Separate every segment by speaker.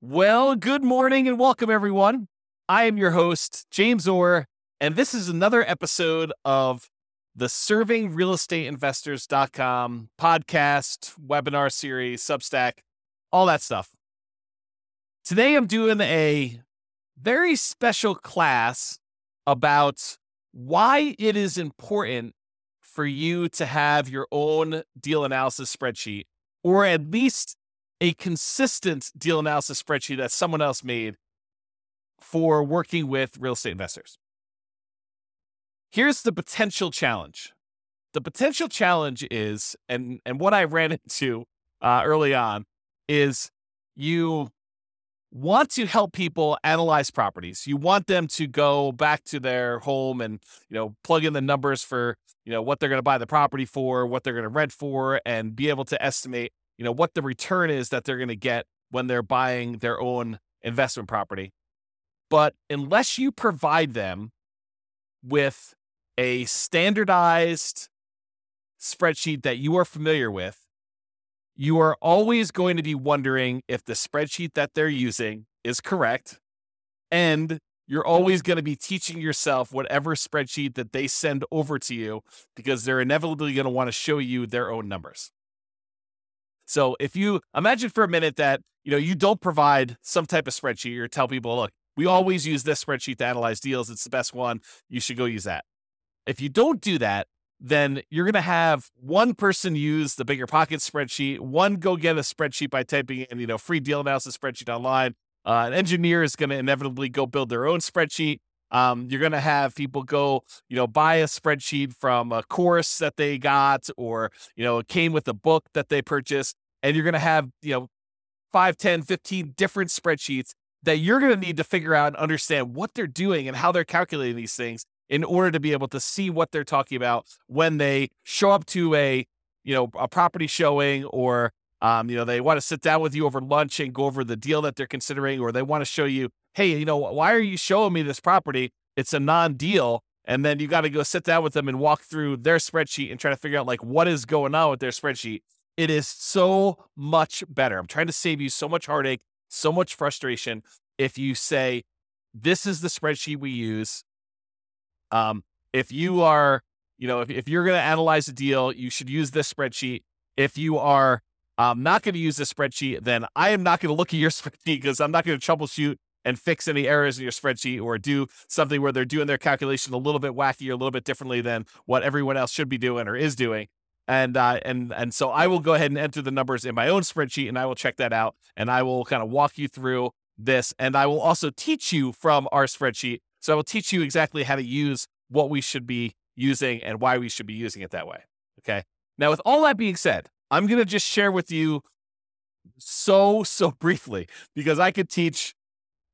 Speaker 1: Well, good morning and welcome, everyone. I am your host, James Orr, and this is another episode of the ServingRealEstateInvestors.com podcast, webinar series, Substack, all that stuff. Today, I'm doing a very special class about why it is important for you to have your own deal analysis spreadsheet, or at least a consistent deal analysis spreadsheet that someone else made for working with real estate investors. Here's the potential challenge. The potential challenge is, and and what I ran into uh, early on is you want to help people analyze properties. You want them to go back to their home and you know plug in the numbers for you know what they're going to buy the property for, what they're going to rent for, and be able to estimate you know what the return is that they're going to get when they're buying their own investment property. But unless you provide them with a standardized spreadsheet that you are familiar with, you are always going to be wondering if the spreadsheet that they're using is correct. And you're always going to be teaching yourself whatever spreadsheet that they send over to you because they're inevitably going to want to show you their own numbers. So if you imagine for a minute that, you know, you don't provide some type of spreadsheet or tell people, look, we always use this spreadsheet to analyze deals. It's the best one. You should go use that. If you don't do that, then you're going to have one person use the bigger pocket spreadsheet, one go get a spreadsheet by typing in, you know, free deal analysis spreadsheet online. Uh, an engineer is going to inevitably go build their own spreadsheet. Um, you're going to have people go, you know, buy a spreadsheet from a course that they got or, you know, it came with a book that they purchased. And you're going to have, you know, 5, 10, 15 different spreadsheets that you're going to need to figure out and understand what they're doing and how they're calculating these things in order to be able to see what they're talking about when they show up to a, you know, a property showing or um, you know, they want to sit down with you over lunch and go over the deal that they're considering, or they want to show you, hey, you know, why are you showing me this property? It's a non-deal. And then you got to go sit down with them and walk through their spreadsheet and try to figure out like what is going on with their spreadsheet. It is so much better. I'm trying to save you so much heartache, so much frustration if you say, this is the spreadsheet we use. Um, if you are, you know, if, if you're going to analyze a deal, you should use this spreadsheet. If you are um, not going to use this spreadsheet, then I am not going to look at your spreadsheet because I'm not going to troubleshoot and fix any errors in your spreadsheet or do something where they're doing their calculation a little bit wacky or a little bit differently than what everyone else should be doing or is doing. And uh, and and so I will go ahead and enter the numbers in my own spreadsheet and I will check that out and I will kind of walk you through this and I will also teach you from our spreadsheet. So I will teach you exactly how to use what we should be using and why we should be using it that way. Okay. Now, with all that being said, I'm going to just share with you so, so briefly because I could teach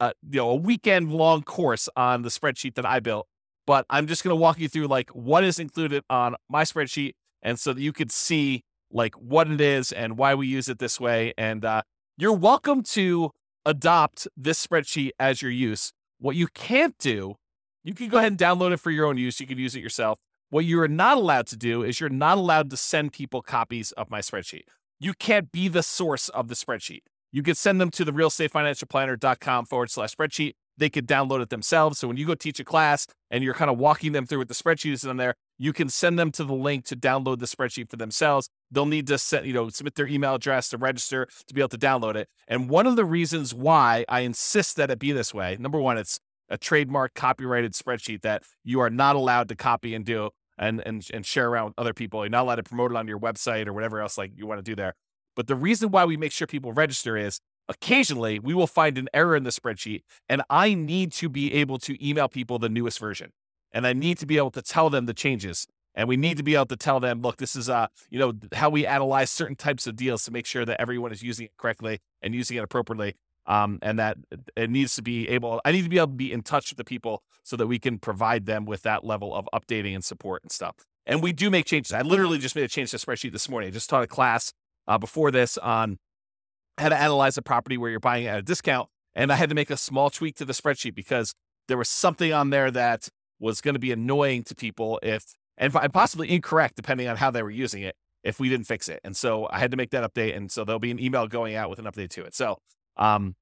Speaker 1: you know, a weekend long course on the spreadsheet that I built, but I'm just going to walk you through like what is included on my spreadsheet. And so that you could see like what it is and why we use it this way. And uh, you're welcome to adopt this spreadsheet as your use. What you can't do, you can go ahead and download it for your own use. You can use it yourself. What you are not allowed to do is you're not allowed to send people copies of my spreadsheet. You can't be the source of the spreadsheet. You could send them to the realestatefinancialplanner.com forward slash spreadsheet. They could download it themselves. So when you go teach a class and you're kind of walking them through with the spreadsheet is in there, you can send them to the link to download the spreadsheet for themselves. They'll need to set, you know, submit their email address to register to be able to download it. And one of the reasons why I insist that it be this way, number one, it's a trademark copyrighted spreadsheet that you are not allowed to copy and do and and and share around with other people. You're not allowed to promote it on your website or whatever else like you want to do there. But the reason why we make sure people register is occasionally we will find an error in the spreadsheet and I need to be able to email people the newest version. And I need to be able to tell them the changes. And we need to be able to tell them, look, this is uh, you know, how we analyze certain types of deals to make sure that everyone is using it correctly and using it appropriately um, and that it needs to be able i need to be able to be in touch with the people so that we can provide them with that level of updating and support and stuff. And we do make changes. I literally just made a change to the spreadsheet this morning. I just taught a class uh, before this on how to analyze a property where you're buying at a discount and i had to make a small tweak to the spreadsheet because there was something on there that was going to be annoying to people if and possibly incorrect depending on how they were using it if we didn't fix it. And so i had to make that update and so there'll be an email going out with an update to it. So um,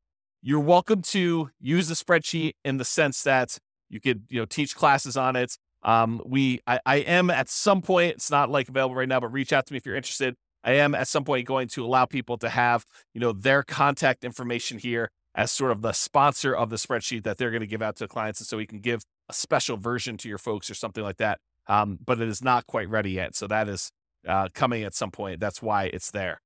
Speaker 1: you're welcome to use the spreadsheet in the sense that you could, you know, teach classes on it. Um, we, I, I am at some point, it's not like available right now, but reach out to me if you're interested. I am at some point going to allow people to have, you know, their contact information here as sort of the sponsor of the spreadsheet that they're going to give out to clients. And so we can give a special version to your folks or something like that. Um, but it is not quite ready yet. So that is uh, coming at some point. That's why it's there.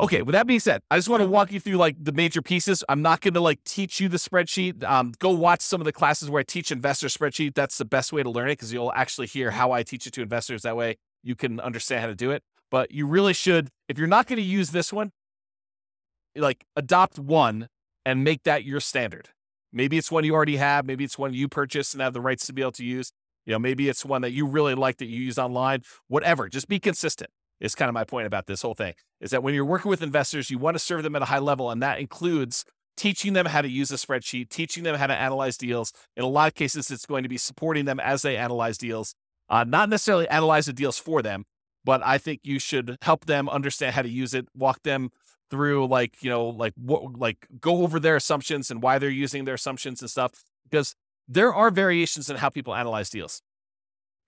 Speaker 1: Okay, with that being said, I just want to walk you through like the major pieces. I'm not going to like teach you the spreadsheet. Um, go watch some of the classes where I teach investor spreadsheet. That's the best way to learn it because you'll actually hear how I teach it to investors. That way you can understand how to do it. But you really should, if you're not going to use this one, like adopt one and make that your standard. Maybe it's one you already have. Maybe it's one you purchased and have the rights to be able to use. You know, maybe it's one that you really like that you use online. Whatever, just be consistent. Is kind of my point about this whole thing. Is that when you're working with investors, you want to serve them at a high level, and that includes teaching them how to use a spreadsheet, teaching them how to analyze deals. In a lot of cases, it's going to be supporting them as they analyze deals, uh, not necessarily analyze the deals for them, but I think you should help them understand how to use it, walk them through like you know like what like go over their assumptions and why they're using their assumptions and stuff because there are variations in how people analyze deals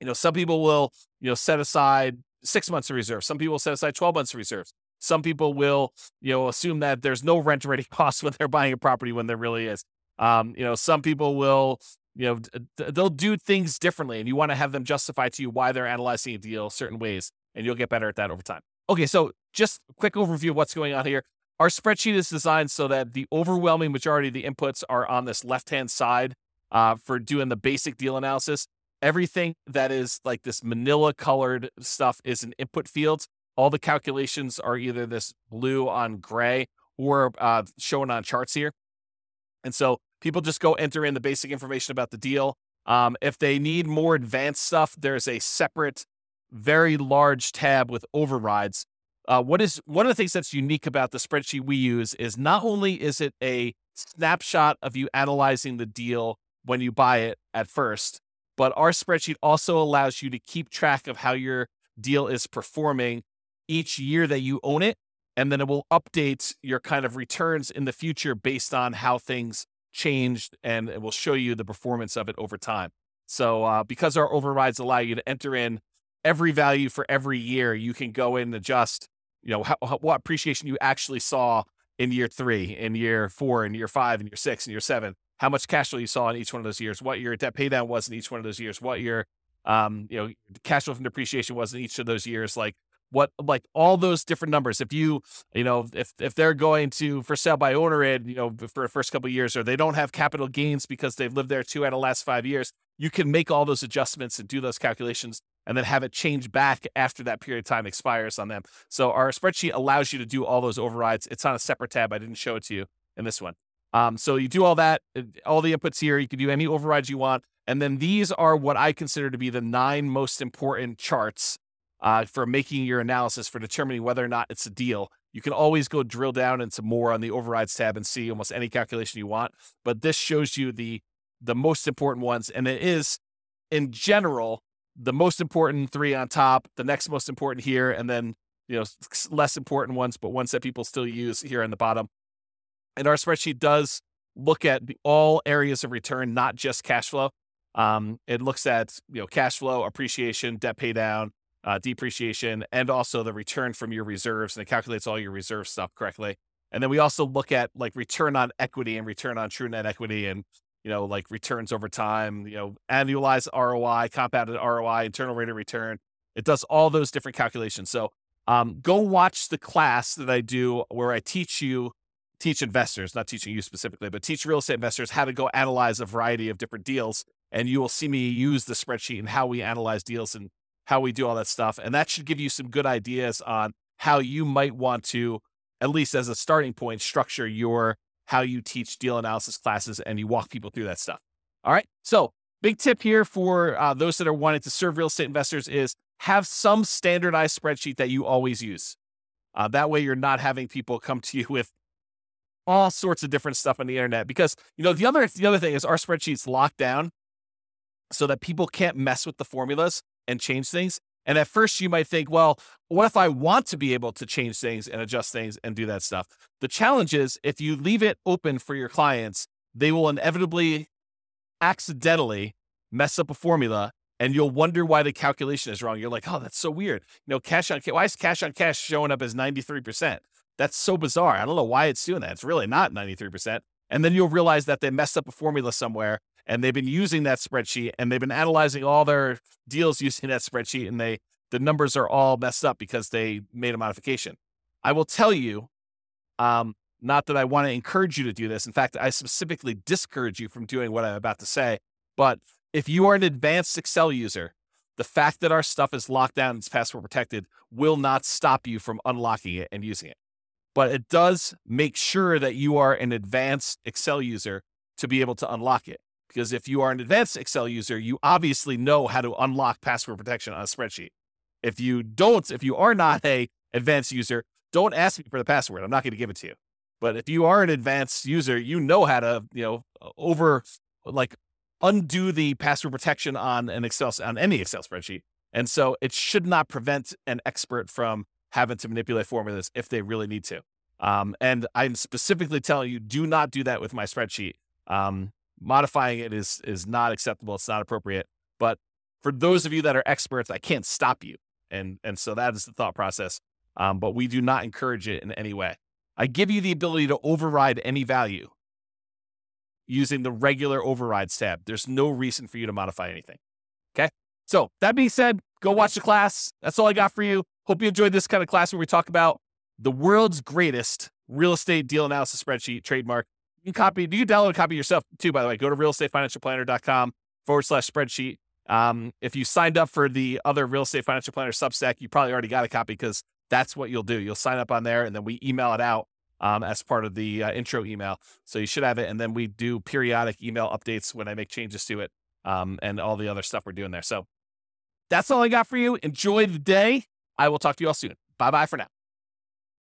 Speaker 1: you know some people will you know set aside six months of reserves some people set aside 12 months of reserves some people will you know assume that there's no rent ready costs when they're buying a property when there really is um, you know some people will you know they'll do things differently and you want to have them justify to you why they're analyzing a deal certain ways and you'll get better at that over time Okay, so just a quick overview of what's going on here. Our spreadsheet is designed so that the overwhelming majority of the inputs are on this left hand side uh, for doing the basic deal analysis. Everything that is like this manila colored stuff is an input field. All the calculations are either this blue on gray or uh, shown on charts here. And so people just go enter in the basic information about the deal. Um, if they need more advanced stuff, there's a separate very large tab with overrides. Uh, what is one of the things that's unique about the spreadsheet we use is not only is it a snapshot of you analyzing the deal when you buy it at first, but our spreadsheet also allows you to keep track of how your deal is performing each year that you own it. And then it will update your kind of returns in the future based on how things changed and it will show you the performance of it over time. So, uh, because our overrides allow you to enter in every value for every year, you can go in and adjust, you know, how, how, what appreciation you actually saw in year three, in year four, in year five, in year six, in year seven, how much cash flow you saw in each one of those years, what your debt paydown was in each one of those years, what your, um, you know, cash flow from depreciation was in each of those years, like what, like all those different numbers. If you, you know, if if they're going to for sale by owner in, you know, for the first couple years, or they don't have capital gains because they've lived there two out of the last five years, you can make all those adjustments and do those calculations and then have it change back after that period of time expires on them. So our spreadsheet allows you to do all those overrides. It's on a separate tab. I didn't show it to you in this one. Um, so you do all that, uh, all the inputs here. You can do any overrides you want. And then these are what I consider to be the nine most important charts uh, for making your analysis for determining whether or not it's a deal. You can always go drill down into more on the overrides tab and see almost any calculation you want. But this shows you the the most important ones, and it is in general the most important three on top, the next most important here, and then you know less important ones, but ones that people still use here on the bottom. And our spreadsheet does look at all areas of return, not just cash flow. Um, it looks at you know cash flow, appreciation, debt pay down, uh, depreciation, and also the return from your reserves, and it calculates all your reserve stuff correctly. And then we also look at like return on equity and return on true net equity and you know, like returns over time, you know, annualized ROI, compounded ROI, internal rate of return. It does all those different calculations. So um, go watch the class that I do where I teach you, teach investors, not teaching you specifically, but teach real estate investors how to go analyze a variety of different deals. And you will see me use the spreadsheet and how we analyze deals and how we do all that stuff. And that should give you some good ideas on how you might want to, at least as a starting point, structure your how you teach deal analysis classes and you walk people through that stuff. All right. So, big tip here for uh, those that are wanting to serve real estate investors is have some standardized spreadsheet that you always use. Uh, that way, you're not having people come to you with all sorts of different stuff on the internet. Because you know the other the other thing is our spreadsheets locked down so that people can't mess with the formulas and change things. And at first, you might think, well, what if I want to be able to change things and adjust things and do that stuff? The challenge is if you leave it open for your clients, they will inevitably accidentally mess up a formula and you'll wonder why the calculation is wrong. You're like, oh, that's so weird. You know, cash on cash, why is cash on cash showing up as 93%? That's so bizarre. I don't know why it's doing that. It's really not 93%. And then you'll realize that they messed up a formula somewhere and they've been using that spreadsheet and they've been analyzing all their deals using that spreadsheet and they the numbers are all messed up because they made a modification. I will tell you, um, not that I want to encourage you to do this. In fact, I specifically discourage you from doing what I'm about to say. But if you are an advanced Excel user, the fact that our stuff is locked down and it's password protected will not stop you from unlocking it and using it. But it does make sure that you are an advanced Excel user to be able to unlock it. Because if you are an advanced Excel user, you obviously know how to unlock password protection on a spreadsheet. If you don't, if you are not a advanced user, don't ask me for the password. I'm not going to give it to you. But if you are an advanced user, you know how to, you know, over like undo the password protection on an Excel on any Excel spreadsheet. And so it should not prevent an expert from having to manipulate formulas if they really need to. Um, and I'm specifically telling you, do not do that with my spreadsheet. Um, modifying it is is not acceptable. It's not appropriate. But for those of you that are experts, I can't stop you. And and so that is the thought process. Um, but we do not encourage it in any way. I give you the ability to override any value using the regular overrides tab. There's no reason for you to modify anything. Okay. So that being said, go watch the class. That's all I got for you. Hope you enjoyed this kind of class where we talk about the world's greatest real estate deal analysis spreadsheet trademark you can copy, do you can download a copy yourself too, by the way. Go to realestatefinancialplanner.com forward slash spreadsheet. Um, if you signed up for the other real estate financial planner Substack, you probably already got a copy because that's what you'll do. You'll sign up on there and then we email it out um, as part of the uh, intro email. So you should have it. And then we do periodic email updates when I make changes to it um, and all the other stuff we're doing there. So that's all I got for you. Enjoy the day. I will talk to you all soon. Bye bye for now.